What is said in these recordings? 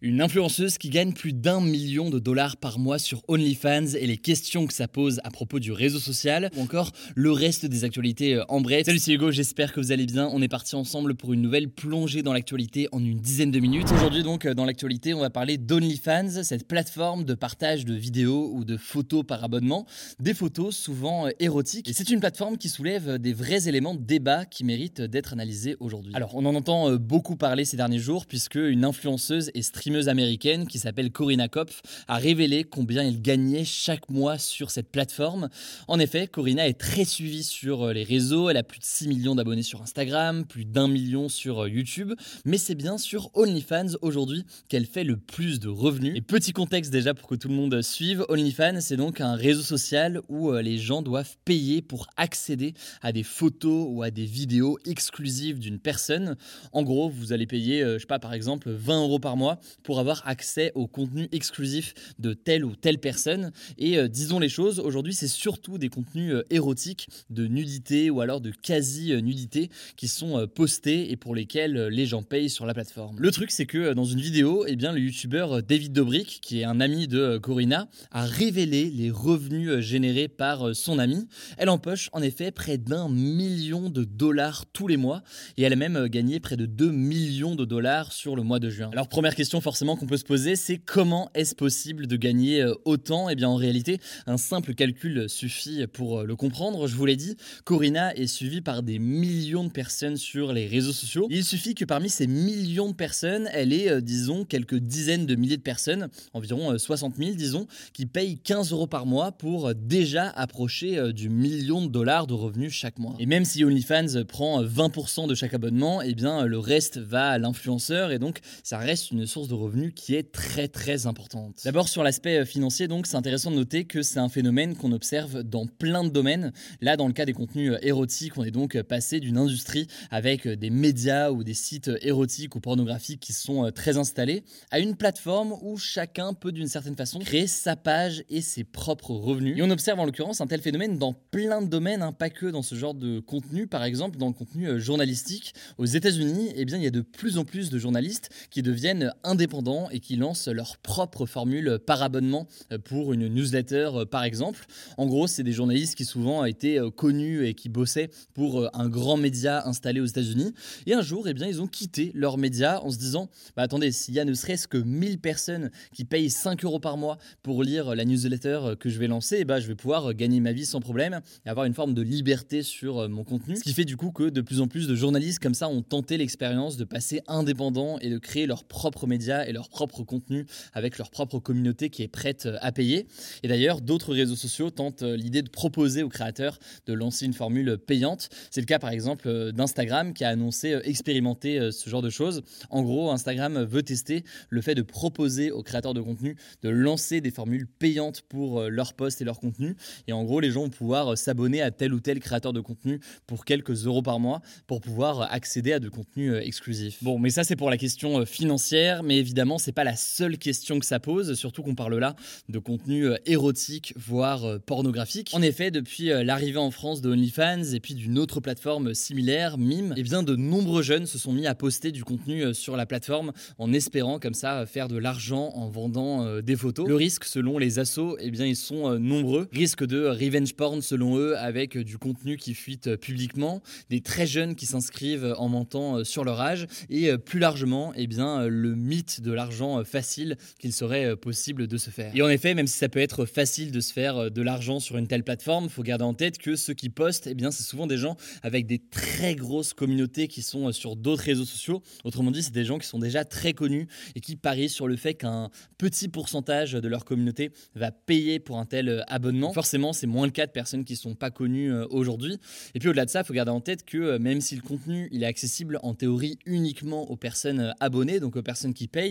Une influenceuse qui gagne plus d'un million de dollars par mois sur OnlyFans et les questions que ça pose à propos du réseau social ou encore le reste des actualités euh, en bref. Salut c'est Hugo, j'espère que vous allez bien. On est parti ensemble pour une nouvelle plongée dans l'actualité en une dizaine de minutes. Aujourd'hui donc euh, dans l'actualité on va parler d'OnlyFans, cette plateforme de partage de vidéos ou de photos par abonnement, des photos souvent euh, érotiques. C'est une plateforme qui soulève des vrais éléments de débat qui méritent d'être analysés aujourd'hui. Alors on en entend beaucoup parler ces derniers jours puisque une influenceuse est américaine qui s'appelle Corinna Kopf a révélé combien elle gagnait chaque mois sur cette plateforme. En effet, Corinna est très suivie sur euh, les réseaux, elle a plus de 6 millions d'abonnés sur Instagram, plus d'un million sur euh, YouTube, mais c'est bien sur OnlyFans aujourd'hui qu'elle fait le plus de revenus. Et petit contexte déjà pour que tout le monde suive, OnlyFans c'est donc un réseau social où euh, les gens doivent payer pour accéder à des photos ou à des vidéos exclusives d'une personne. En gros, vous allez payer, je sais pas, par exemple 20 euros par mois pour avoir accès au contenu exclusif de telle ou telle personne. Et euh, disons les choses, aujourd'hui c'est surtout des contenus euh, érotiques, de nudité ou alors de quasi-nudité qui sont euh, postés et pour lesquels les gens payent sur la plateforme. Le truc c'est que dans une vidéo, eh bien, le youtubeur David Dobrik, qui est un ami de Corinna, a révélé les revenus générés par son ami. Elle empoche en effet près d'un million de dollars tous les mois et elle a même gagné près de 2 millions de dollars sur le mois de juin. Alors première question forcément qu'on peut se poser, c'est comment est-ce possible de gagner euh, autant? Eh bien en réalité, un simple calcul suffit pour euh, le comprendre. Je vous l'ai dit, Corinna est suivie par des millions de personnes sur les réseaux sociaux. Il suffit que parmi ces millions de personnes, elle ait, euh, disons, quelques dizaines de milliers de personnes, environ 60 000, disons, qui payent 15 euros par mois pour déjà approcher du million de dollars de revenus chaque mois. Et même si OnlyFans prend 20% de chaque abonnement, eh bien le reste va à l'influenceur et donc ça reste une source de revenus qui est très très importante. D'abord sur l'aspect euh, financier, donc c'est intéressant de noter que c'est un phénomène qu'on observe dans plein de domaines. Là, dans le cas des contenus euh, érotiques, on est donc passé d'une industrie avec euh, des médias ou des sites érotiques ou pornographiques qui sont très installés à une plateforme où chacun peut d'une certaine façon créer sa page et ses propres revenus. Et on observe en l'occurrence un tel phénomène dans plein de domaines, hein, pas que dans ce genre de contenu. Par exemple, dans le contenu journalistique, aux États-Unis, eh bien, il y a de plus en plus de journalistes qui deviennent indépendants et qui lancent leur propre formule par abonnement euh, pour une newsletter euh, par exemple. En gros, c'est des journalistes qui souvent étaient euh, connus et qui bossaient pour un grand média installé aux États-Unis. Et un jour, eh bien, ils ont quitté leur média en se disant bah, attendez, s'il y a ne serait-ce que 1000 personnes qui payent 5 euros par mois pour lire la newsletter que je vais lancer, bah, je vais pouvoir gagner ma vie sans problème et avoir une forme de liberté sur mon contenu. Ce qui fait du coup que de plus en plus de journalistes comme ça ont tenté l'expérience de passer indépendant et de créer leur propre média et leur propre contenu avec leur propre communauté qui est prête euh, à payer. Et d'ailleurs, d'autres réseaux sociaux tentent euh, l'idée de proposer aux créateurs de lancer une formule payante. C'est le cas par exemple euh, d'Instagram qui a annoncé expérimenter ce genre de choses. En gros, Instagram veut tester le fait de proposer aux créateurs de contenu de lancer des formules payantes pour leurs posts et leurs contenus. Et en gros, les gens vont pouvoir s'abonner à tel ou tel créateur de contenu pour quelques euros par mois pour pouvoir accéder à de contenus exclusifs. Bon, mais ça c'est pour la question financière, mais évidemment, c'est pas la seule question que ça pose, surtout qu'on parle là de contenu euh, érotique, voire euh, pornographique. En effet, depuis euh, l'arrivée en France de OnlyFans et puis d'une autre plateforme similaire, Mime, eh bien de nombreux jeunes se sont mis à poster du contenu sur la plateforme en espérant comme ça faire de l'argent en vendant des photos. Le risque, selon les assos, eh bien ils sont nombreux. Risque de revenge porn selon eux, avec du contenu qui fuite publiquement, des très jeunes qui s'inscrivent en mentant sur leur âge, et plus largement, eh bien le mythe de l'argent facile qu'il serait possible de se faire. Et en effet, même si ça peut être facile de se faire de l'argent sur une telle plateforme, faut garder en tête que ceux qui postent, eh bien, c'est souvent des gens avec des très grosses communautés qui sont sur d'autres réseaux sociaux. Autrement dit, c'est des gens qui sont déjà très connus et qui parient sur le fait qu'un petit pourcentage de leur communauté va payer pour un tel abonnement. Forcément, c'est moins le cas de personnes qui sont pas connues aujourd'hui. Et puis au-delà de ça, faut garder en tête que même si le contenu il est accessible en théorie uniquement aux personnes abonnées, donc aux personnes qui payent,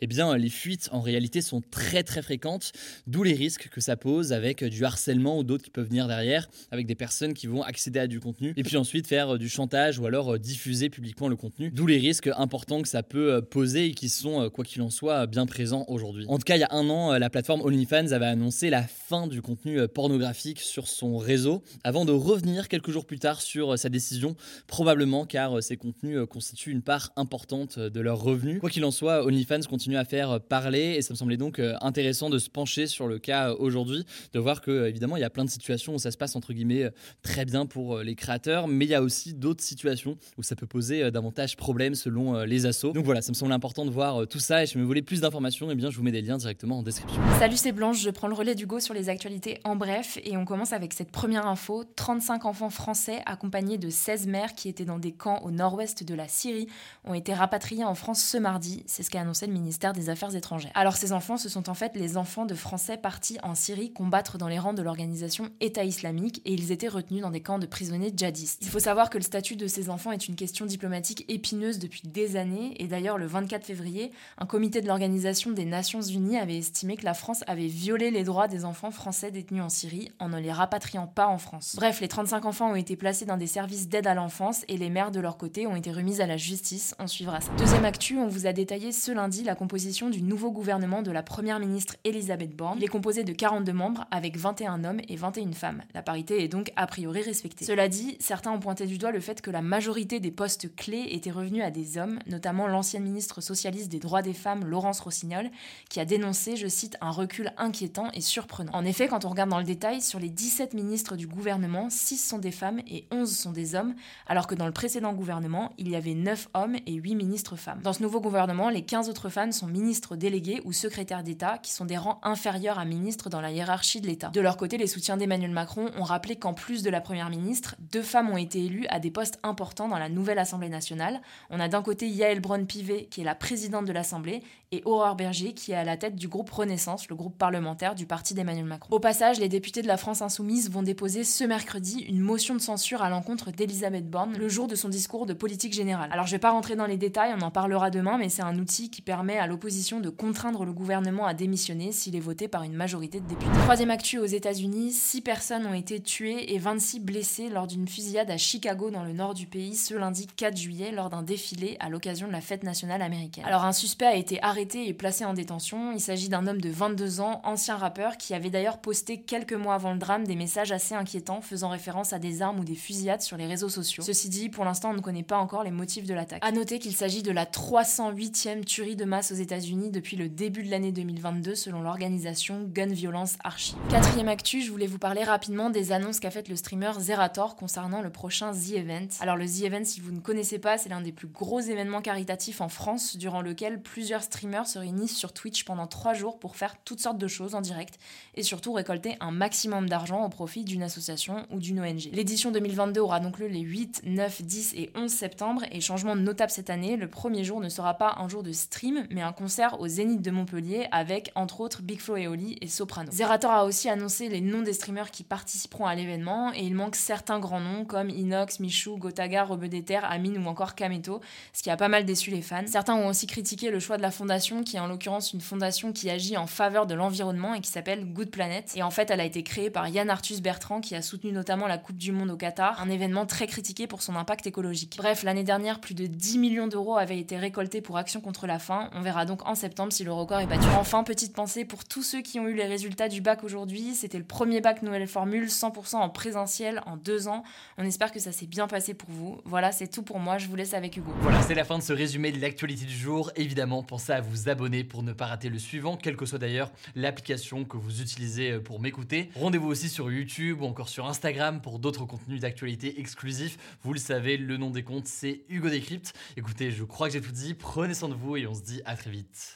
eh bien les fuites en réalité sont très très fréquentes, d'où les risques que ça pose avec du harcèlement ou d'autres qui peuvent venir derrière, avec des personnes qui vont accéder à du contenu et puis ensuite faire du chantage ou alors diffuser publiquement le contenu, d'où les risques importants que ça peut poser et qui sont, quoi qu'il en soit, bien présents aujourd'hui. En tout cas, il y a un an, la plateforme OnlyFans avait annoncé la fin du contenu pornographique sur son réseau, avant de revenir quelques jours plus tard sur sa décision, probablement car ces contenus constituent une part importante de leurs revenus. Quoi qu'il en soit, OnlyFans continue à faire parler et ça me semblait donc intéressant de se pencher sur le cas aujourd'hui, de voir que évidemment il y a plein de situations où ça se passe entre guillemets très bien pour les créateurs, mais il y a aussi d'autres situations où ça peut poser davantage problème selon les assos. Donc voilà, ça me semble important de voir tout ça et si vous voulez plus d'informations, et eh bien je vous mets des liens directement en description. Salut, c'est Blanche, je prends le relais d'Hugo sur les actualités en bref et on commence avec cette première info 35 enfants français accompagnés de 16 mères qui étaient dans des camps au nord-ouest de la Syrie ont été rapatriés en France ce mardi, c'est ce qu'a le ministère des Affaires étrangères. Alors ces enfants, ce sont en fait les enfants de Français partis en Syrie combattre dans les rangs de l'organisation État islamique et ils étaient retenus dans des camps de prisonniers djihadistes. Il faut savoir que le statut de ces enfants est une question diplomatique épineuse depuis des années et d'ailleurs le 24 février, un comité de l'Organisation des Nations Unies avait estimé que la France avait violé les droits des enfants français détenus en Syrie en ne les rapatriant pas en France. Bref, les 35 enfants ont été placés dans des services d'aide à l'enfance et les mères de leur côté ont été remises à la justice. On suivra ça. Deuxième actu, on vous a détaillé ce lundi la composition du nouveau gouvernement de la première ministre Elisabeth Borne. Est composé de 42 membres avec 21 hommes et 21 femmes. La parité est donc a priori respectée. Cela dit, certains ont pointé du doigt le fait que la majorité des postes clés étaient revenus à des hommes, notamment l'ancienne ministre socialiste des droits des femmes Laurence Rossignol, qui a dénoncé, je cite, un recul inquiétant et surprenant. En effet, quand on regarde dans le détail, sur les 17 ministres du gouvernement, 6 sont des femmes et 11 sont des hommes, alors que dans le précédent gouvernement, il y avait 9 hommes et 8 ministres femmes. Dans ce nouveau gouvernement, les 15 autres femmes sont ministres délégués ou secrétaires d'État, qui sont des rangs inférieurs à ministres dans la hiérarchie de l'État. De leur côté, les soutiens d'Emmanuel Macron ont rappelé qu'en plus de la première ministre, deux femmes ont été élues à des postes importants dans la nouvelle Assemblée nationale. On a d'un côté Yael Braun-Pivet, qui est la présidente de l'Assemblée, et Aurore Berger, qui est à la tête du groupe Renaissance, le groupe parlementaire du parti d'Emmanuel Macron. Au passage, les députés de la France Insoumise vont déposer ce mercredi une motion de censure à l'encontre d'Elisabeth Borne le jour de son discours de politique générale. Alors je vais pas rentrer dans les détails, on en parlera demain, mais c'est un outil qui permet à l'opposition de contraindre le gouvernement à démissionner s'il est voté par une majorité de députés. Troisième actu aux États-Unis, 6 personnes ont été tuées et 26 blessées lors d'une fusillade à Chicago dans le nord du pays ce lundi 4 juillet lors d'un défilé à l'occasion de la fête nationale américaine. Alors un suspect a été arrêté et placé en détention. Il s'agit d'un homme de 22 ans, ancien rappeur, qui avait d'ailleurs posté quelques mois avant le drame des messages assez inquiétants faisant référence à des armes ou des fusillades sur les réseaux sociaux. Ceci dit, pour l'instant, on ne connaît pas encore les motifs de l'attaque. A noter qu'il s'agit de la 308e de masse aux États-Unis depuis le début de l'année 2022 selon l'organisation Gun Violence Archive. Quatrième actu, je voulais vous parler rapidement des annonces qu'a faites le streamer Zerator concernant le prochain The Event. Alors le The Event, si vous ne connaissez pas, c'est l'un des plus gros événements caritatifs en France durant lequel plusieurs streamers se réunissent sur Twitch pendant 3 jours pour faire toutes sortes de choses en direct et surtout récolter un maximum d'argent au profit d'une association ou d'une ONG. L'édition 2022 aura donc lieu les 8, 9, 10 et 11 septembre et changement notable cette année, le premier jour ne sera pas un jour de stream mais un concert au Zénith de Montpellier avec entre autres Big Flo et Oli et Soprano. Zerator a aussi annoncé les noms des streamers qui participeront à l'événement et il manque certains grands noms comme Inox, Michou, Gotaga, Rebeudeter, Amine ou encore Kameto, ce qui a pas mal déçu les fans. Certains ont aussi critiqué le choix de la fondation qui est en l'occurrence une fondation qui agit en faveur de l'environnement et qui s'appelle Good Planet et en fait elle a été créée par Yann Arthus Bertrand qui a soutenu notamment la Coupe du Monde au Qatar, un événement très critiqué pour son impact écologique. Bref, l'année dernière, plus de 10 millions d'euros avaient été récoltés pour Action contre la On verra donc en septembre si le record est battu. Enfin, petite pensée pour tous ceux qui ont eu les résultats du bac aujourd'hui. C'était le premier bac nouvelle formule, 100% en présentiel en deux ans. On espère que ça s'est bien passé pour vous. Voilà, c'est tout pour moi. Je vous laisse avec Hugo. Voilà, c'est la fin de ce résumé de l'actualité du jour. Évidemment, pensez à vous abonner pour ne pas rater le suivant, quelle que soit d'ailleurs l'application que vous utilisez pour m'écouter. Rendez-vous aussi sur YouTube ou encore sur Instagram pour d'autres contenus d'actualité exclusifs. Vous le savez, le nom des comptes, c'est Hugo Décrypte. Écoutez, je crois que j'ai tout dit. Prenez soin de vous et on se dit à très vite.